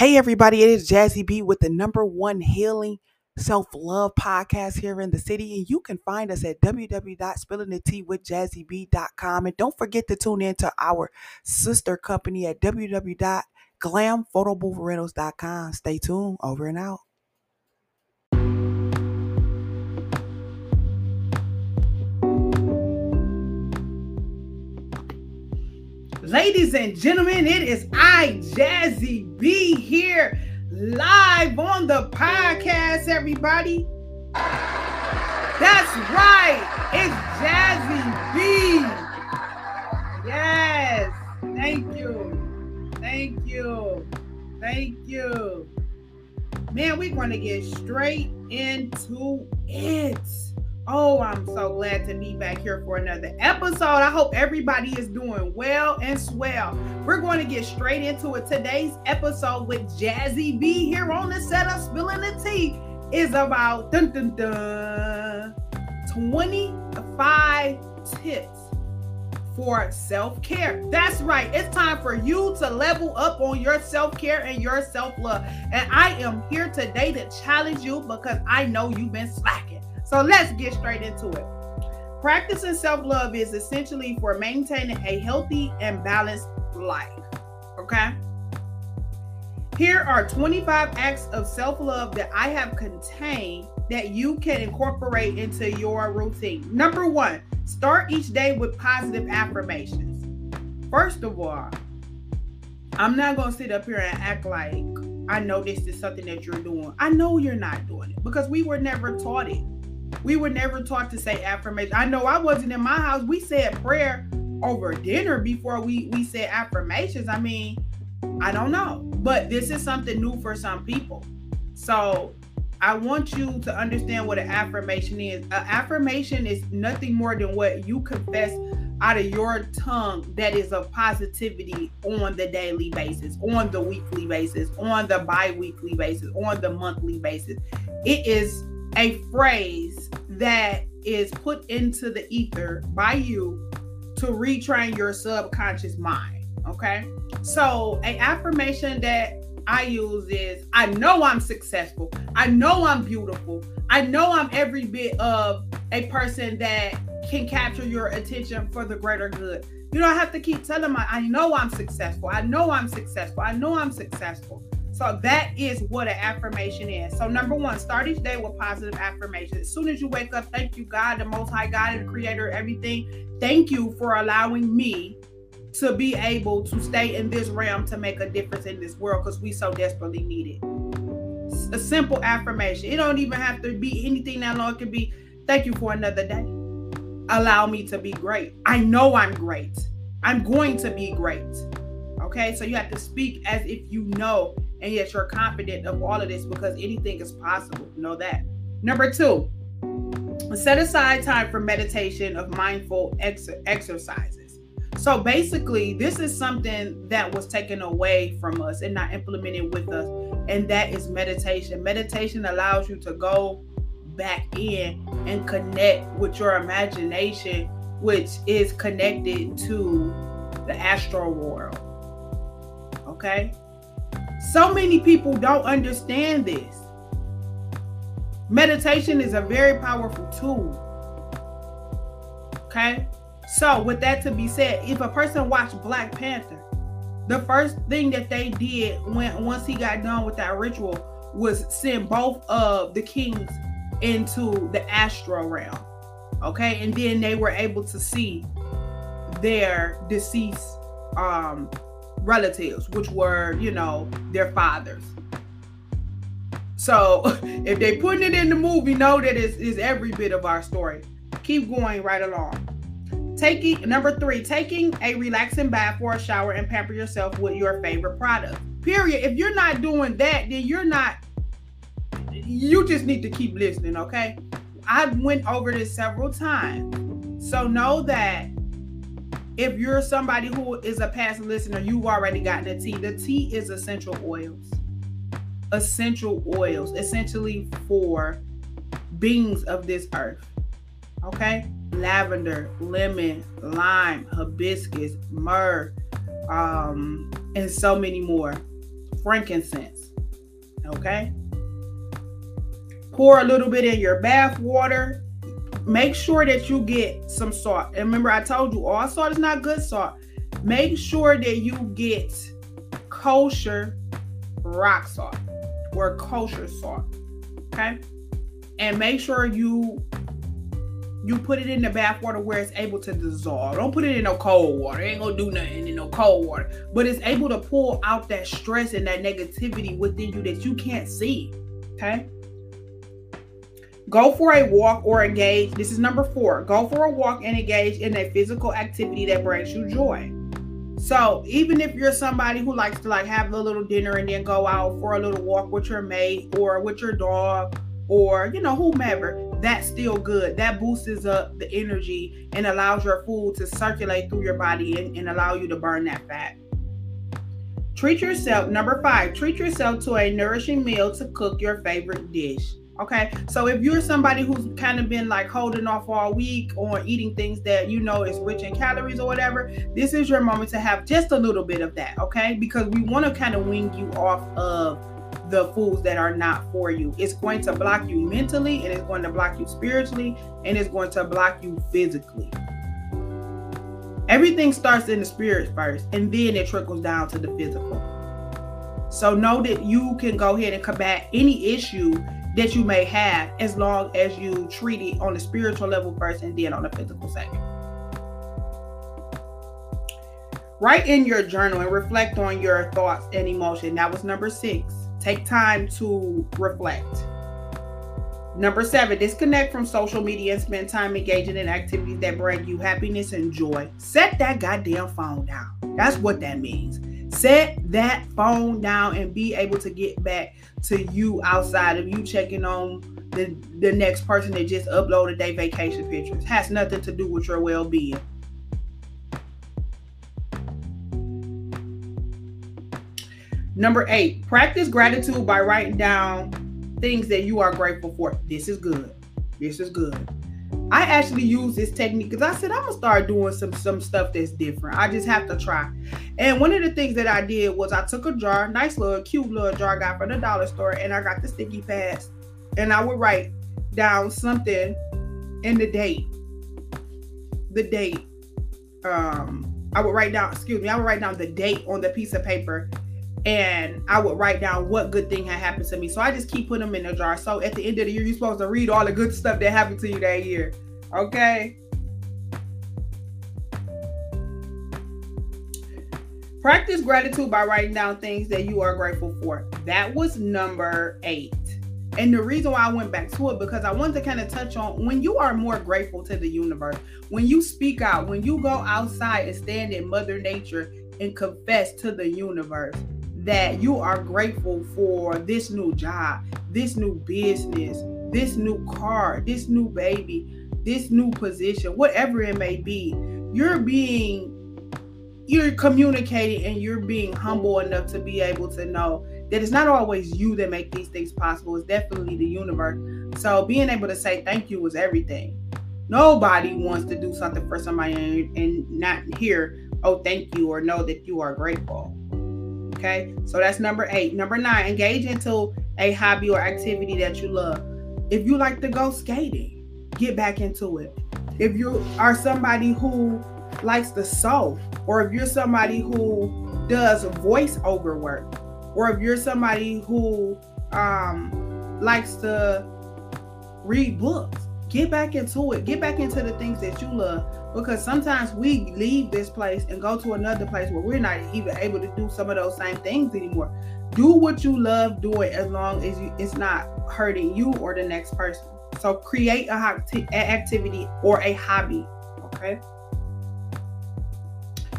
Hey, everybody, it is Jazzy B with the number one healing self love podcast here in the city. And you can find us at www.spillingtheteawithjazzyb.com. And don't forget to tune in to our sister company at www.glamphotobooth Stay tuned. Over and out. Ladies and gentlemen, it is I, Jazzy B, here live on the podcast, everybody. That's right, it's Jazzy B. Yes, thank you, thank you, thank you. Man, we're going to get straight into it. Oh, I'm so glad to be back here for another episode. I hope everybody is doing well and swell. We're going to get straight into it. Today's episode with Jazzy B here on the set of Spilling the Tea is about dun, dun, dun, 25 tips for self care. That's right. It's time for you to level up on your self care and your self love. And I am here today to challenge you because I know you've been slacking. So let's get straight into it. Practicing self love is essentially for maintaining a healthy and balanced life. Okay. Here are 25 acts of self love that I have contained that you can incorporate into your routine. Number one, start each day with positive affirmations. First of all, I'm not going to sit up here and act like I know this is something that you're doing. I know you're not doing it because we were never taught it. We were never taught to say affirmation. I know I wasn't in my house. We said prayer over dinner before we we said affirmations. I mean, I don't know, but this is something new for some people. So I want you to understand what an affirmation is. An affirmation is nothing more than what you confess out of your tongue that is of positivity on the daily basis, on the weekly basis, on the bi weekly basis, on the monthly basis. It is a phrase that is put into the ether by you to retrain your subconscious mind. Okay. So, a affirmation that I use is I know I'm successful. I know I'm beautiful. I know I'm every bit of a person that can capture your attention for the greater good. You don't have to keep telling me, I know I'm successful. I know I'm successful. I know I'm successful. So that is what an affirmation is. So number one, start each day with positive affirmations. As soon as you wake up, thank you, God, the Most High God, and the Creator, everything. Thank you for allowing me to be able to stay in this realm to make a difference in this world because we so desperately need it. A simple affirmation. It don't even have to be anything that long. It can be thank you for another day. Allow me to be great. I know I'm great. I'm going to be great. Okay, so you have to speak as if you know and yet you're confident of all of this because anything is possible. Know that. Number two, set aside time for meditation of mindful ex- exercises. So basically, this is something that was taken away from us and not implemented with us, and that is meditation. Meditation allows you to go back in and connect with your imagination, which is connected to the astral world. Okay? So many people don't understand this. Meditation is a very powerful tool. Okay? So, with that to be said, if a person watched Black Panther, the first thing that they did when once he got done with that ritual was send both of the kings into the astral realm. Okay? And then they were able to see their deceased um relatives, which were, you know, their fathers. So if they putting it in the movie, know that it's, it's every bit of our story. Keep going right along. Taking number three, taking a relaxing bath or a shower and pamper yourself with your favorite product. Period. If you're not doing that, then you're not. You just need to keep listening, okay? I went over this several times. So know that if you're somebody who is a past listener, you've already gotten the tea. The tea is essential oils. Essential oils, essentially for beings of this earth. Okay? Lavender, lemon, lime, hibiscus, myrrh, um, and so many more. frankincense. Okay? Pour a little bit in your bath water. Make sure that you get some salt. And remember, I told you all salt is not good salt. Make sure that you get kosher rock salt or kosher salt. Okay? And make sure you you put it in the bath water where it's able to dissolve. Don't put it in no cold water. It ain't gonna do nothing in no cold water. But it's able to pull out that stress and that negativity within you that you can't see. Okay. Go for a walk or engage. This is number four. Go for a walk and engage in a physical activity that brings you joy. So even if you're somebody who likes to like have a little dinner and then go out for a little walk with your mate or with your dog or you know whomever that's still good that boosts up the energy and allows your food to circulate through your body and, and allow you to burn that fat treat yourself number five treat yourself to a nourishing meal to cook your favorite dish okay so if you're somebody who's kind of been like holding off all week on eating things that you know is rich in calories or whatever this is your moment to have just a little bit of that okay because we want to kind of wing you off of the foods that are not for you. It's going to block you mentally, and it's going to block you spiritually, and it's going to block you physically. Everything starts in the spirit first, and then it trickles down to the physical. So know that you can go ahead and combat any issue that you may have as long as you treat it on the spiritual level first and then on the physical second. Write in your journal and reflect on your thoughts and emotion. That was number six. Take time to reflect. Number seven, disconnect from social media and spend time engaging in activities that bring you happiness and joy. Set that goddamn phone down. That's what that means. Set that phone down and be able to get back to you outside of you checking on the, the next person that just uploaded their vacation pictures. Has nothing to do with your well being. Number eight, practice gratitude by writing down things that you are grateful for. This is good. This is good. I actually use this technique because I said I'm gonna start doing some some stuff that's different. I just have to try. And one of the things that I did was I took a jar, nice little cute little jar I got from the dollar store, and I got the sticky pads, and I would write down something in the date. The date. Um, I would write down, excuse me, I would write down the date on the piece of paper and I would write down what good thing had happened to me. So I just keep putting them in a jar. So at the end of the year, you're supposed to read all the good stuff that happened to you that year. Okay. Practice gratitude by writing down things that you are grateful for. That was number eight. And the reason why I went back to it because I wanted to kind of touch on when you are more grateful to the universe, when you speak out, when you go outside and stand in Mother Nature and confess to the universe that you are grateful for this new job, this new business, this new car, this new baby, this new position, whatever it may be, you're being you're communicating and you're being humble enough to be able to know that it's not always you that make these things possible. It's definitely the universe. So being able to say thank you is everything. Nobody wants to do something for somebody and, and not hear, oh, thank you, or know that you are grateful. Okay, so that's number eight. Number nine, engage into a hobby or activity that you love. If you like to go skating, get back into it. If you are somebody who likes to sew, or if you're somebody who does voiceover work, or if you're somebody who um, likes to read books, get back into it. Get back into the things that you love because sometimes we leave this place and go to another place where we're not even able to do some of those same things anymore. Do what you love doing as long as you, it's not hurting you or the next person. So create a activity or a hobby. Okay.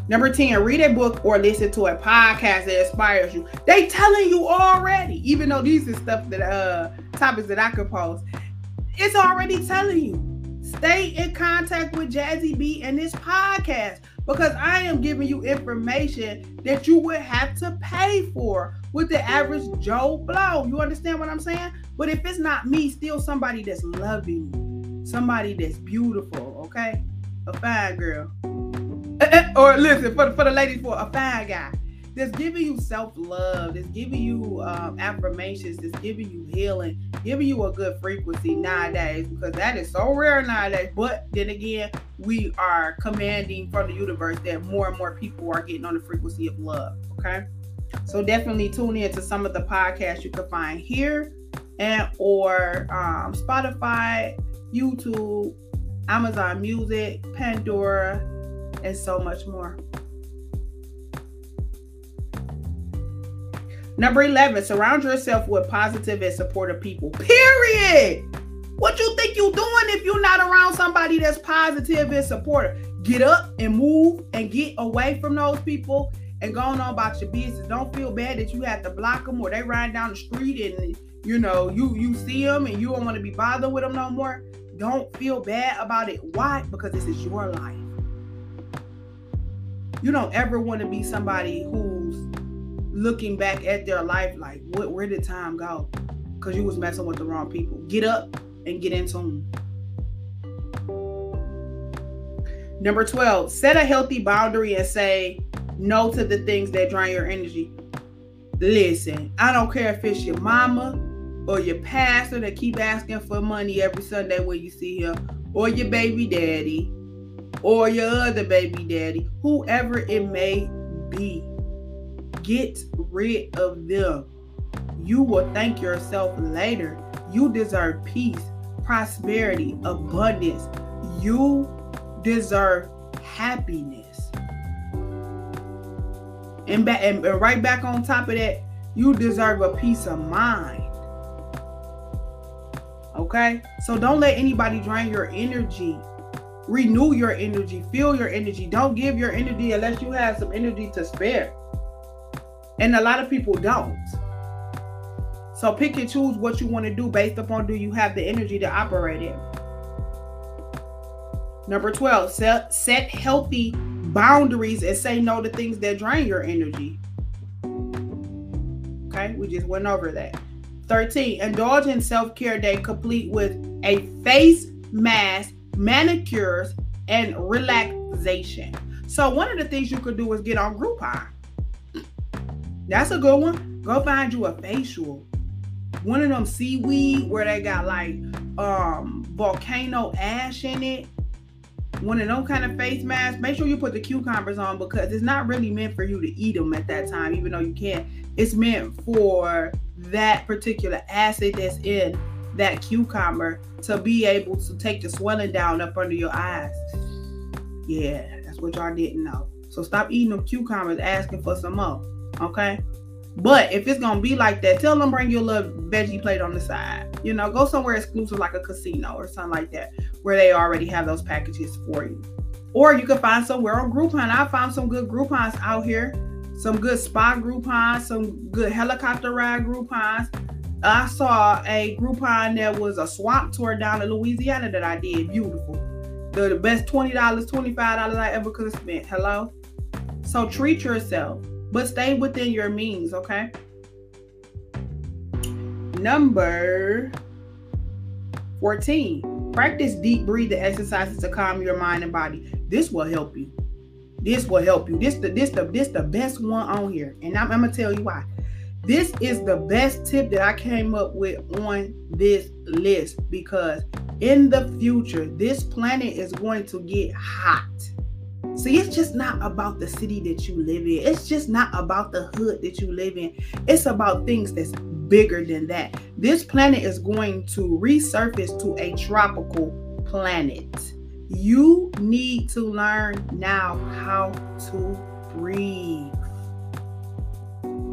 Number 10, read a book or listen to a podcast that inspires you. They telling you already, even though these are stuff that uh topics that I could post. It's already telling you Stay in contact with Jazzy B and this podcast because I am giving you information that you would have to pay for with the average Joe Blow. You understand what I'm saying? But if it's not me, still somebody that's loving, somebody that's beautiful, okay? A fine girl. or listen, for for the ladies, for a fine guy. That's giving you self-love, that's giving you um, affirmations, that's giving you healing, giving you a good frequency nowadays because that is so rare nowadays. But then again, we are commanding from the universe that more and more people are getting on the frequency of love. Okay. So definitely tune in to some of the podcasts you can find here and or um, Spotify, YouTube, Amazon Music, Pandora, and so much more. Number 11, surround yourself with positive and supportive people. Period. What you think you're doing if you're not around somebody that's positive and supportive? Get up and move and get away from those people and go on about your business. Don't feel bad that you have to block them or they ride down the street and you know you you see them and you don't want to be bothered with them no more. Don't feel bad about it. Why? Because this is your life. You don't ever want to be somebody who's looking back at their life like, what, where did time go? Because you was messing with the wrong people. Get up and get in tune. Number 12, set a healthy boundary and say no to the things that drain your energy. Listen, I don't care if it's your mama or your pastor that keep asking for money every Sunday when you see him, or your baby daddy, or your other baby daddy, whoever it may be. Get rid of them. You will thank yourself later. You deserve peace, prosperity, abundance. You deserve happiness. And, back, and right back on top of that, you deserve a peace of mind. Okay? So don't let anybody drain your energy. Renew your energy, feel your energy. Don't give your energy unless you have some energy to spare. And a lot of people don't. So pick and choose what you want to do based upon do you have the energy to operate in. Number 12, set, set healthy boundaries and say no to things that drain your energy. Okay, we just went over that. 13, indulge in self care day complete with a face mask, manicures, and relaxation. So, one of the things you could do is get on Groupon. That's a good one. Go find you a facial. One of them seaweed where they got like um volcano ash in it. One of them kind of face masks. Make sure you put the cucumbers on because it's not really meant for you to eat them at that time, even though you can. It's meant for that particular acid that's in that cucumber to be able to take the swelling down up under your eyes. Yeah, that's what y'all didn't know. So stop eating them cucumbers asking for some more. Okay. But if it's gonna be like that, tell them bring you a little veggie plate on the side. You know, go somewhere exclusive like a casino or something like that, where they already have those packages for you. Or you can find somewhere on Groupon. I found some good Groupons out here, some good spa Groupons, some good helicopter ride Groupons. I saw a Groupon that was a swamp tour down in Louisiana that I did. Beautiful. The, the best $20, $25 I ever could have spent. Hello? So treat yourself but stay within your means, okay? Number 14. Practice deep breathing exercises to calm your mind and body. This will help you. This will help you. This the this the this the best one on here. And I'm, I'm gonna tell you why. This is the best tip that I came up with on this list because in the future, this planet is going to get hot. See, it's just not about the city that you live in. It's just not about the hood that you live in. It's about things that's bigger than that. This planet is going to resurface to a tropical planet. You need to learn now how to breathe.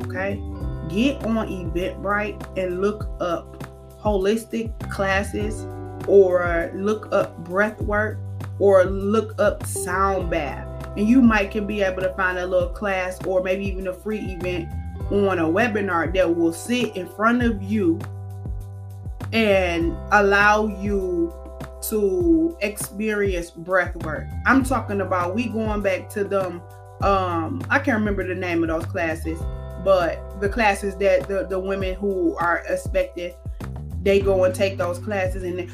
Okay? Get on Eventbrite and look up holistic classes or look up breath work or look up sound bath and you might can be able to find a little class or maybe even a free event on a webinar that will sit in front of you and allow you to experience breath work. I'm talking about we going back to them um I can't remember the name of those classes, but the classes that the, the women who are expected they go and take those classes and then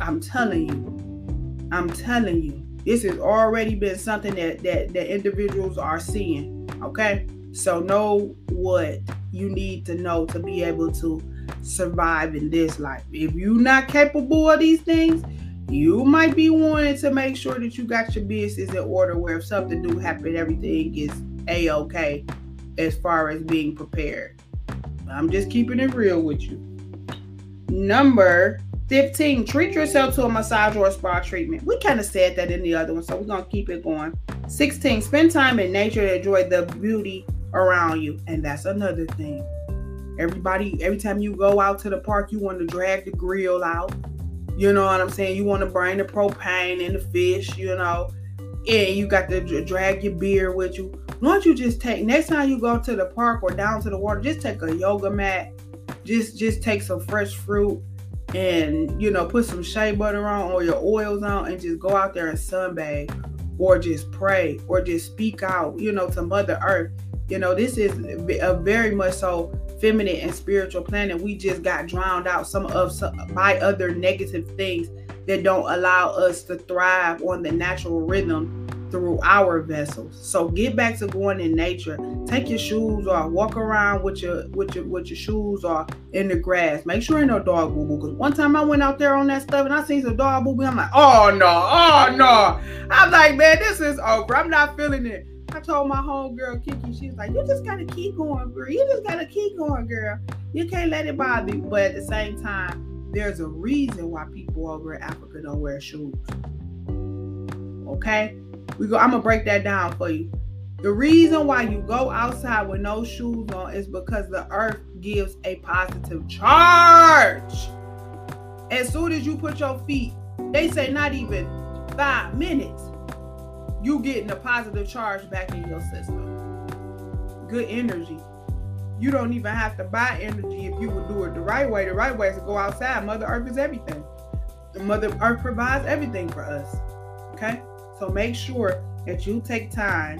I'm telling you, I'm telling you, This has already been something that that, that individuals are seeing. Okay. So know what you need to know to be able to survive in this life. If you're not capable of these things, you might be wanting to make sure that you got your business in order where if something do happen, everything is a-okay as far as being prepared. I'm just keeping it real with you. Number 15, treat yourself to a massage or a spa treatment. We kind of said that in the other one, so we're going to keep it going. 16, spend time in nature to enjoy the beauty around you. And that's another thing. Everybody, every time you go out to the park, you want to drag the grill out. You know what I'm saying? You want to bring the propane and the fish, you know, and you got to drag your beer with you. Why don't you just take next time you go to the park or down to the water, just take a yoga mat, just just take some fresh fruit and you know put some shea butter on or your oils on and just go out there and sunbathe or just pray or just speak out, you know, to Mother Earth you know, this is a very much so feminine and spiritual planet. We just got drowned out some of some, by other negative things that don't allow us to thrive on the natural rhythm through our vessels. So get back to going in nature. Take your shoes off. Walk around with your with your with your shoes off in the grass. Make sure ain't no dog boo boo. Cause one time I went out there on that stuff and I seen some dog boo boo. I'm like, oh no, oh no. I'm like, man, this is over. I'm not feeling it. I told my homegirl Kiki, she's like, you just gotta keep going, girl. You just gotta keep going, girl. You can't let it bother you. But at the same time, there's a reason why people over in Africa don't wear shoes. Okay? We go, I'm gonna break that down for you. The reason why you go outside with no shoes on is because the earth gives a positive charge. As soon as you put your feet, they say not even five minutes you getting a positive charge back in your system. Good energy. You don't even have to buy energy if you would do it the right way. The right way is to go outside. Mother Earth is everything. The Mother Earth provides everything for us. Okay? So make sure that you take time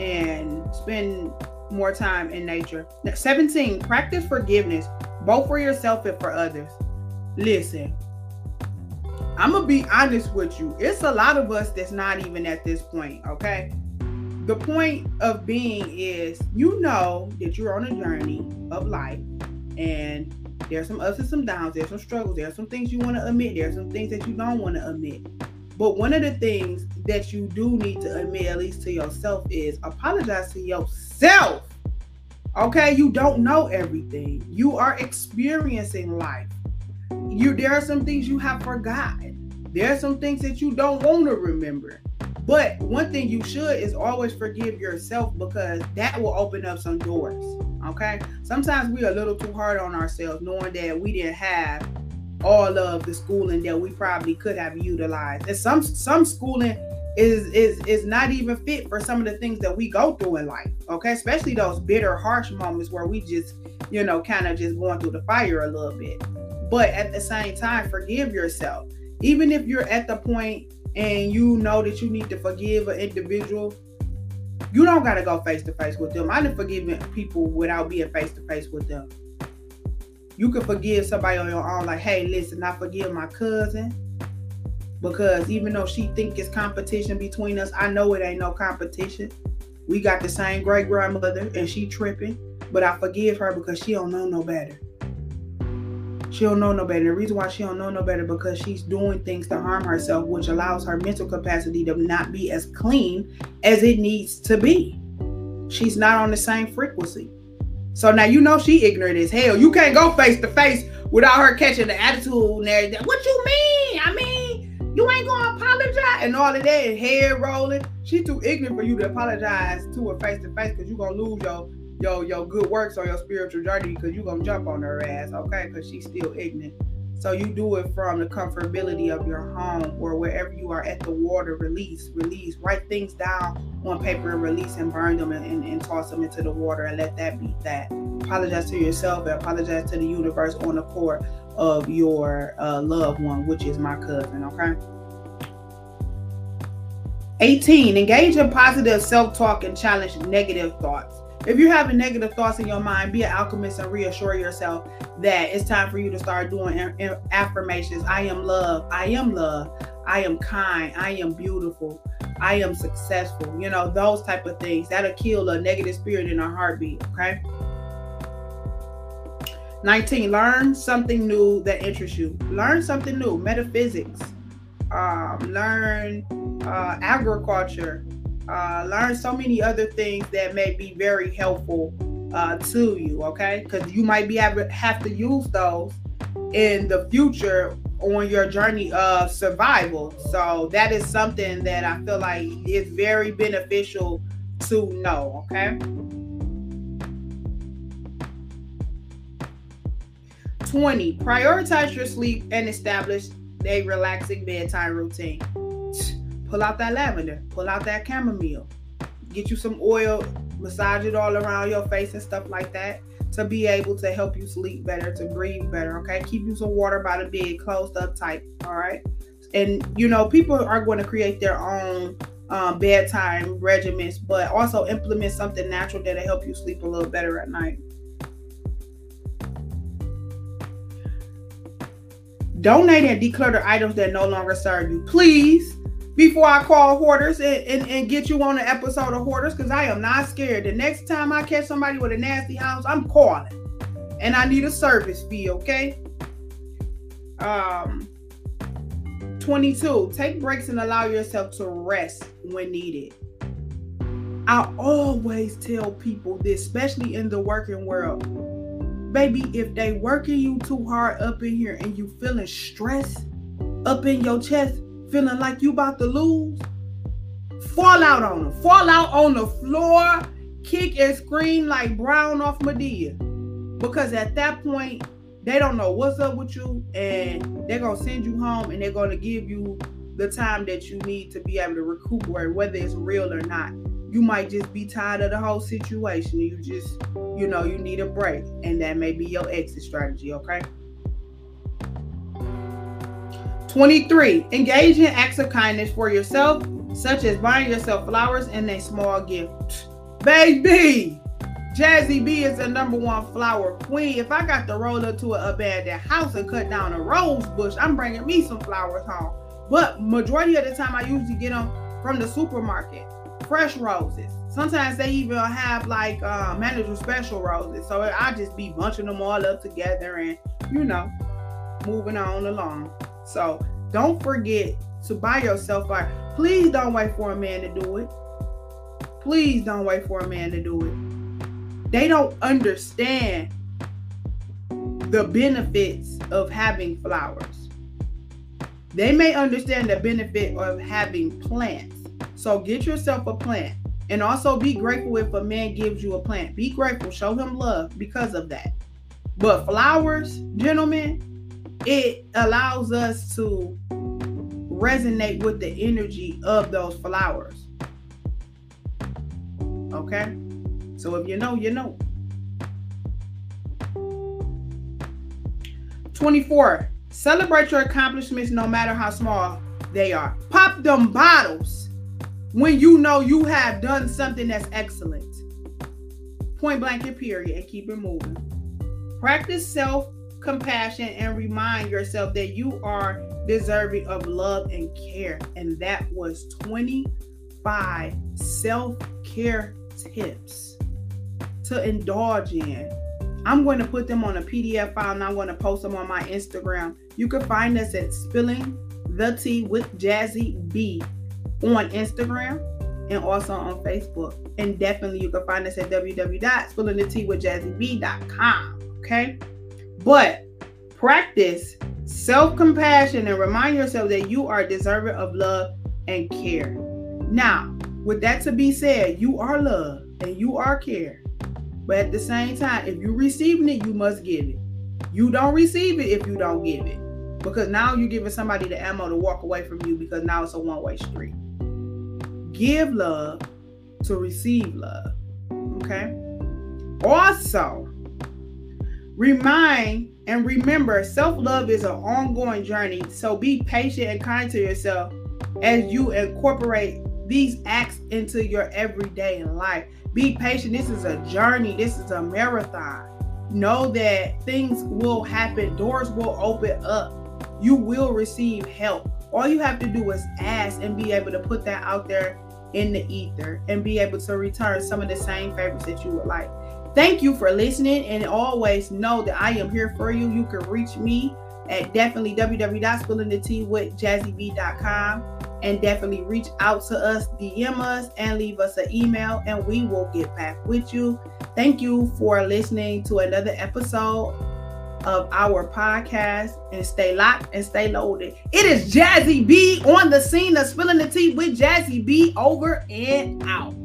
and spend more time in nature. Now, 17, practice forgiveness, both for yourself and for others. Listen, I'm gonna be honest with you. It's a lot of us that's not even at this point, okay? The point of being is you know that you're on a journey of life and there's some ups and some downs, there's some struggles, there's some things you want to admit, there's some things that you don't want to admit. But one of the things that you do need to admit, at least to yourself, is apologize to yourself. Okay, you don't know everything. You are experiencing life you there are some things you have forgotten. There are some things that you don't want to remember. But one thing you should is always forgive yourself because that will open up some doors. Okay. Sometimes we're a little too hard on ourselves, knowing that we didn't have all of the schooling that we probably could have utilized. And some some schooling is is is not even fit for some of the things that we go through in life. Okay, especially those bitter, harsh moments where we just, you know, kind of just going through the fire a little bit. But at the same time, forgive yourself. Even if you're at the point and you know that you need to forgive an individual, you don't got to go face to face with them. I didn't forgive people without being face to face with them. You can forgive somebody on your own, like, hey, listen, I forgive my cousin because even though she think it's competition between us, I know it ain't no competition. We got the same great grandmother and she tripping, but I forgive her because she don't know no better. She don't know no better. The reason why she don't know no better because she's doing things to harm herself, which allows her mental capacity to not be as clean as it needs to be. She's not on the same frequency. So now you know she ignorant as hell. You can't go face to face without her catching the attitude. What you mean? I mean, you ain't gonna apologize and all of that and head rolling. She too ignorant for you to apologize to her face to face because you're gonna lose your your your good works or your spiritual journey because you're gonna jump on her ass, okay? Because she's still ignorant. So you do it from the comfortability of your home or wherever you are at the water. Release, release. Write things down on paper and release and burn them and, and, and toss them into the water and let that be that. Apologize to yourself and apologize to the universe on the court of your uh, loved one, which is my cousin. Okay. 18. Engage in positive self talk and challenge negative thoughts. If you're having negative thoughts in your mind, be an alchemist and reassure yourself that it's time for you to start doing affirmations. I am love. I am love. I am kind, I am beautiful, I am successful. You know, those type of things. That'll kill a negative spirit in our heartbeat, okay? 19. Learn something new that interests you. Learn something new. Metaphysics. Um, learn uh, agriculture. Uh, learn so many other things that may be very helpful uh, to you. Okay, because you might be able have to use those in the future on your journey of survival. So that is something that I feel like is very beneficial to know. Okay. 20. Prioritize your sleep and establish a relaxing bedtime routine. Pull out that lavender, pull out that chamomile, get you some oil, massage it all around your face and stuff like that to be able to help you sleep better, to breathe better. Okay. Keep you some water by the bed, closed up tight. All right. And you know, people are going to create their own um, bedtime regimens, but also implement something natural that'll help you sleep a little better at night. donate and declutter items that no longer serve you. Please, before I call hoarders and, and, and get you on an episode of hoarders, because I am not scared. The next time I catch somebody with a nasty house, I'm calling. And I need a service fee, okay? Um 22. Take breaks and allow yourself to rest when needed. I always tell people this, especially in the working world baby, if they working you too hard up in here and you feeling stress up in your chest, feeling like you about to lose, fall out on them. Fall out on the floor, kick and scream like Brown off Madea. Because at that point, they don't know what's up with you and they're going to send you home and they're going to give you the time that you need to be able to recuperate, whether it's real or not you might just be tired of the whole situation. You just, you know, you need a break. And that may be your exit strategy, okay? 23. Engage in acts of kindness for yourself, such as buying yourself flowers and a small gift. Baby! Jazzy B is the number one flower queen. If I got to roll up to an abandoned house and cut down a rose bush, I'm bringing me some flowers home. But majority of the time, I usually get them from the supermarket fresh roses. Sometimes they even have like uh, manager special roses. So I just be bunching them all up together and, you know, moving on along. So don't forget to buy yourself art. Please don't wait for a man to do it. Please don't wait for a man to do it. They don't understand the benefits of having flowers. They may understand the benefit of having plants so get yourself a plant. And also be grateful if a man gives you a plant. Be grateful, show him love because of that. But flowers, gentlemen, it allows us to resonate with the energy of those flowers. Okay? So if you know, you know. 24. Celebrate your accomplishments no matter how small they are. Pop them bottles when you know you have done something that's excellent. Point blank and period, and keep it moving. Practice self compassion and remind yourself that you are deserving of love and care. And that was 25 self care tips to indulge in. I'm going to put them on a PDF file and I'm going to post them on my Instagram. You can find us at Spilling the Tea with Jazzy B on Instagram and also on Facebook. And definitely you can find us at www.spillingtheteawithjazzyb.com. Okay. But practice self-compassion and remind yourself that you are deserving of love and care. Now, with that to be said, you are love and you are care. But at the same time, if you're receiving it, you must give it. You don't receive it if you don't give it. Because now you're giving somebody the ammo to walk away from you because now it's a one-way street give love to receive love. Okay? Also, remind and remember self love is an ongoing journey. So be patient and kind to yourself as you incorporate these acts into your everyday life. Be patient. This is a journey, this is a marathon. Know that things will happen, doors will open up. You will receive help All you have to do is ask and be able to put that out there in the ether and be able to return some of the same favors that you would like. Thank you for listening and always know that I am here for you. You can reach me at definitely www.spillingtheteawithjazzyb.com and definitely reach out to us, DM us, and leave us an email, and we will get back with you. Thank you for listening to another episode of our podcast and stay locked and stay loaded. It is Jazzy B on the scene of spilling the tea with Jazzy B over and out.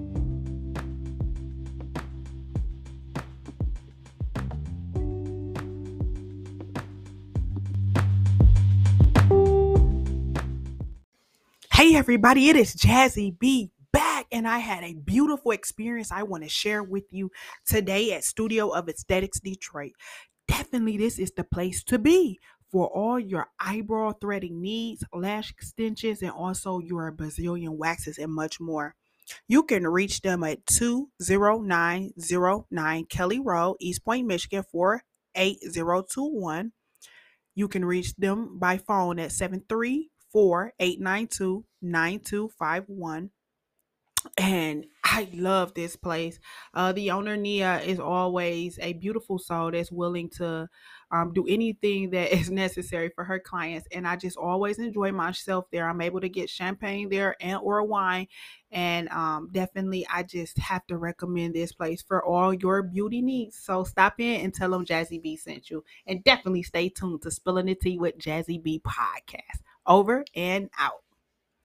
Everybody, it is Jazzy B back and I had a beautiful experience I want to share with you today at Studio of Aesthetics Detroit definitely this is the place to be for all your eyebrow threading needs, lash extensions, and also your Brazilian waxes and much more. You can reach them at 20909 Kelly Road, Eastpointe, Michigan 48021. You can reach them by phone at 734 892 9251 and I love this place. Uh, the owner Nia is always a beautiful soul that's willing to um, do anything that is necessary for her clients, and I just always enjoy myself there. I'm able to get champagne there and or wine, and um, definitely I just have to recommend this place for all your beauty needs. So stop in and tell them Jazzy B sent you, and definitely stay tuned to Spilling the Tea with Jazzy B podcast. Over and out.